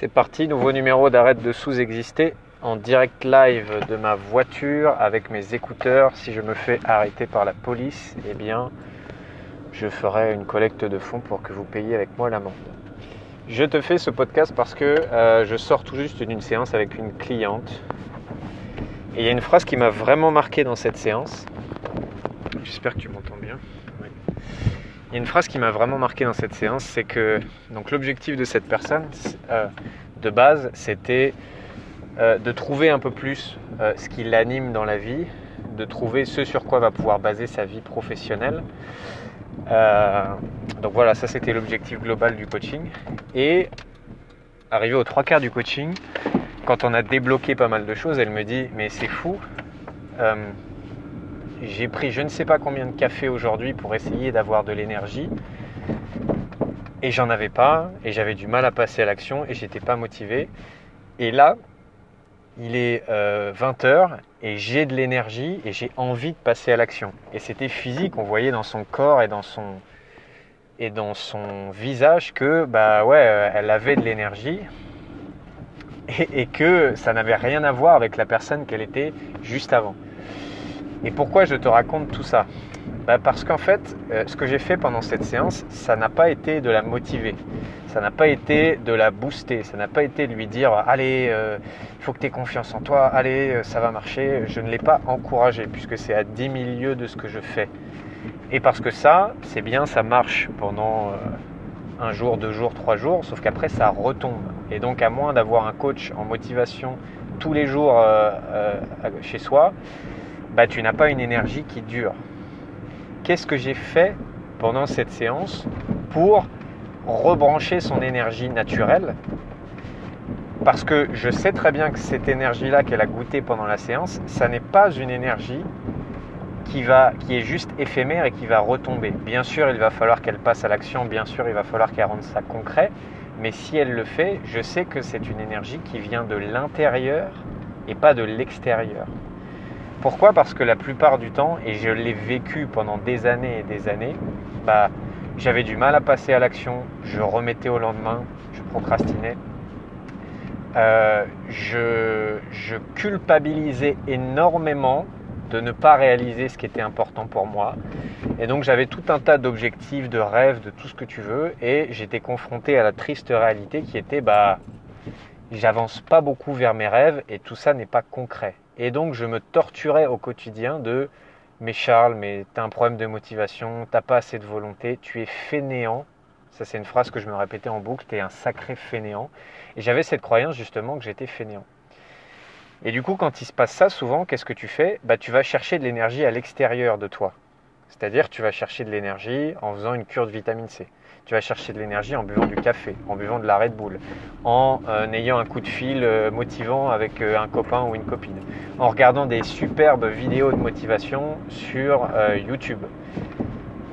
C'est parti, nouveau numéro d'Arrête de sous-exister en direct live de ma voiture avec mes écouteurs. Si je me fais arrêter par la police, eh bien, je ferai une collecte de fonds pour que vous payiez avec moi l'amende. Je te fais ce podcast parce que euh, je sors tout juste d'une séance avec une cliente. Et il y a une phrase qui m'a vraiment marqué dans cette séance. J'espère que tu m'entends bien. Il y a une phrase qui m'a vraiment marqué dans cette séance, c'est que donc l'objectif de cette personne, euh, de base, c'était euh, de trouver un peu plus euh, ce qui l'anime dans la vie, de trouver ce sur quoi va pouvoir baser sa vie professionnelle. donc voilà, ça c'était l'objectif global du coaching. Et arrivé aux trois quarts du coaching, quand on a débloqué pas mal de choses, elle me dit mais c'est fou j'ai pris je ne sais pas combien de café aujourd'hui pour essayer d'avoir de l'énergie. Et j'en avais pas, et j'avais du mal à passer à l'action, et j'étais pas motivé. Et là, il est 20h, euh, et j'ai de l'énergie, et j'ai envie de passer à l'action. Et c'était physique, on voyait dans son corps et dans son, et dans son visage que, bah ouais, euh, elle avait de l'énergie, et que ça n'avait rien à voir avec la personne qu'elle était juste avant. Et pourquoi je te raconte tout ça? Bah, Parce qu'en fait, euh, ce que j'ai fait pendant cette séance, ça n'a pas été de la motiver, ça n'a pas été de la booster, ça n'a pas été de lui dire allez, euh, il faut que tu aies confiance en toi, allez, euh, ça va marcher. Je ne l'ai pas encouragé puisque c'est à 10 000 lieues de ce que je fais. Et parce que ça, c'est bien, ça marche pendant un jour, deux jours, trois jours, sauf qu'après ça retombe. Et donc à moins d'avoir un coach en motivation tous les jours chez soi, bah, tu n'as pas une énergie qui dure. Qu'est-ce que j'ai fait pendant cette séance pour rebrancher son énergie naturelle? Parce que je sais très bien que cette énergie-là qu'elle a goûtée pendant la séance, ça n'est pas une énergie qui, va, qui est juste éphémère et qui va retomber. Bien sûr, il va falloir qu'elle passe à l'action, bien sûr, il va falloir qu'elle rende ça concret, mais si elle le fait, je sais que c'est une énergie qui vient de l'intérieur et pas de l'extérieur. Pourquoi? Parce que la plupart du temps, et je l'ai vécu pendant des années et des années, bah, j'avais du mal à passer à l'action, je remettais au lendemain, je procrastinais. Euh, je, je culpabilisais énormément de ne pas réaliser ce qui était important pour moi. Et donc j'avais tout un tas d'objectifs, de rêves, de tout ce que tu veux, et j'étais confronté à la triste réalité qui était bah j'avance pas beaucoup vers mes rêves et tout ça n'est pas concret. Et donc je me torturais au quotidien de mais Charles, mais t'as un problème de motivation, t'as pas assez de volonté, tu es fainéant. Ça c'est une phrase que je me répétais en boucle, t'es un sacré fainéant. Et j'avais cette croyance justement que j'étais fainéant. Et du coup quand il se passe ça souvent, qu'est-ce que tu fais? Bah, Tu vas chercher de l'énergie à l'extérieur de toi. C'est-à-dire tu vas chercher de l'énergie en faisant une cure de vitamine C. Tu vas chercher de l'énergie en buvant du café, en buvant de la Red Bull, en euh, ayant un coup de fil euh, motivant avec euh, un copain ou une copine, en regardant des superbes vidéos de motivation sur YouTube.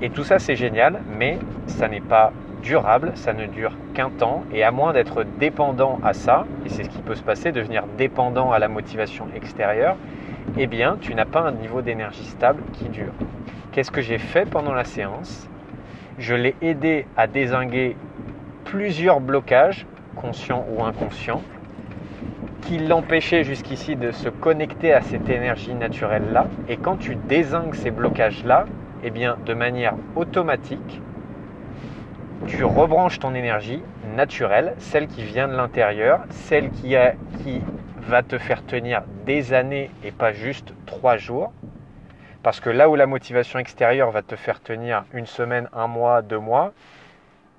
Et tout ça, c'est génial, mais ça n'est pas durable, ça ne dure qu'un temps, et à moins d'être dépendant à ça, et c'est ce qui peut se passer, devenir dépendant à la motivation extérieure, eh bien, tu n'as pas un niveau d'énergie stable qui dure. Qu'est-ce que j'ai fait pendant la séance? Je l'ai aidé à désinguer plusieurs blocages, conscients ou inconscients, qui l'empêchaient jusqu'ici de se connecter à cette énergie naturelle-là. Et quand tu désingues ces blocages-là, eh bien, de manière automatique, tu rebranches ton énergie naturelle, celle qui vient de l'intérieur, celle qui, qui va te faire tenir des années et pas juste trois jours, parce que là où la motivation extérieure va te faire tenir une semaine, un mois, deux mois,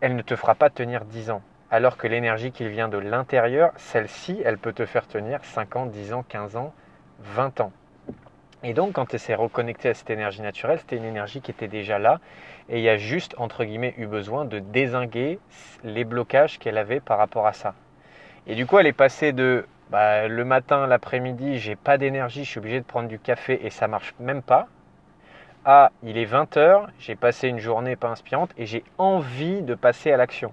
elle ne te fera pas tenir dix ans. Alors que l'énergie qui vient de l'intérieur, celle-ci, elle peut te faire tenir 5 ans, 10 ans, 15 ans, 20 ans. Et donc, quand tu s'est reconnecté à cette énergie naturelle, c'était une énergie qui était déjà là. Et il y a juste, entre guillemets, eu besoin de désinguer les blocages qu'elle avait par rapport à ça. Et du coup, elle est passée de bah, le matin, l'après-midi, j'ai pas d'énergie, je suis obligé de prendre du café et ça marche même pas. Ah, il est 20h, j'ai passé une journée pas inspirante et j'ai envie de passer à l'action.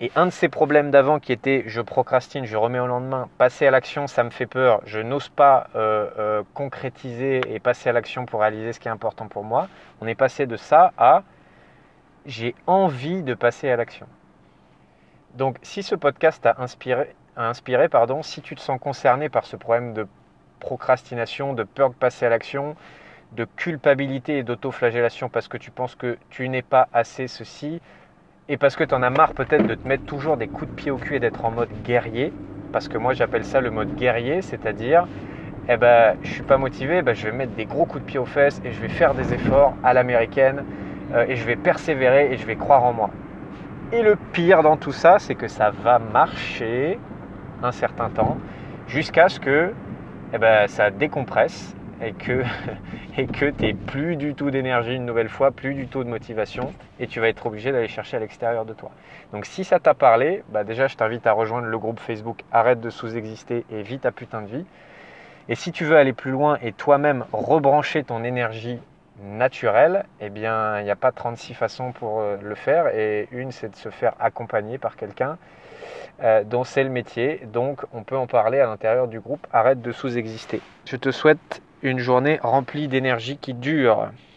Et un de ces problèmes d'avant qui était je procrastine, je remets au lendemain, passer à l'action, ça me fait peur, je n'ose pas euh, euh, concrétiser et passer à l'action pour réaliser ce qui est important pour moi, on est passé de ça à j'ai envie de passer à l'action. Donc si ce podcast a inspiré, a inspiré pardon, si tu te sens concerné par ce problème de procrastination, de peur de passer à l'action, de culpabilité et d'autoflagellation parce que tu penses que tu n'es pas assez ceci, et parce que tu en as marre peut-être de te mettre toujours des coups de pied au cul et d'être en mode guerrier, parce que moi j'appelle ça le mode guerrier, c'est-à-dire eh ben, je suis pas motivé, ben, je vais mettre des gros coups de pied aux fesses et je vais faire des efforts à l'américaine euh, et je vais persévérer et je vais croire en moi. Et le pire dans tout ça, c'est que ça va marcher un certain temps jusqu'à ce que eh ben, ça décompresse et que et que n'aies plus du tout d'énergie une nouvelle fois, plus du tout de motivation et tu vas être obligé d'aller chercher à l'extérieur de toi. Donc si ça t'a parlé, bah déjà je t'invite à rejoindre le groupe Facebook Arrête de sous-exister et vis ta putain de vie. Et si tu veux aller plus loin et toi-même rebrancher ton énergie naturelle, eh bien, il n'y a pas 36 façons pour euh, le faire. Et une, c'est de se faire accompagner par quelqu'un euh, dont c'est le métier. Donc, on peut en parler à l'intérieur du groupe Arrête de sous-exister. Je te souhaite une journée remplie d'énergie qui dure.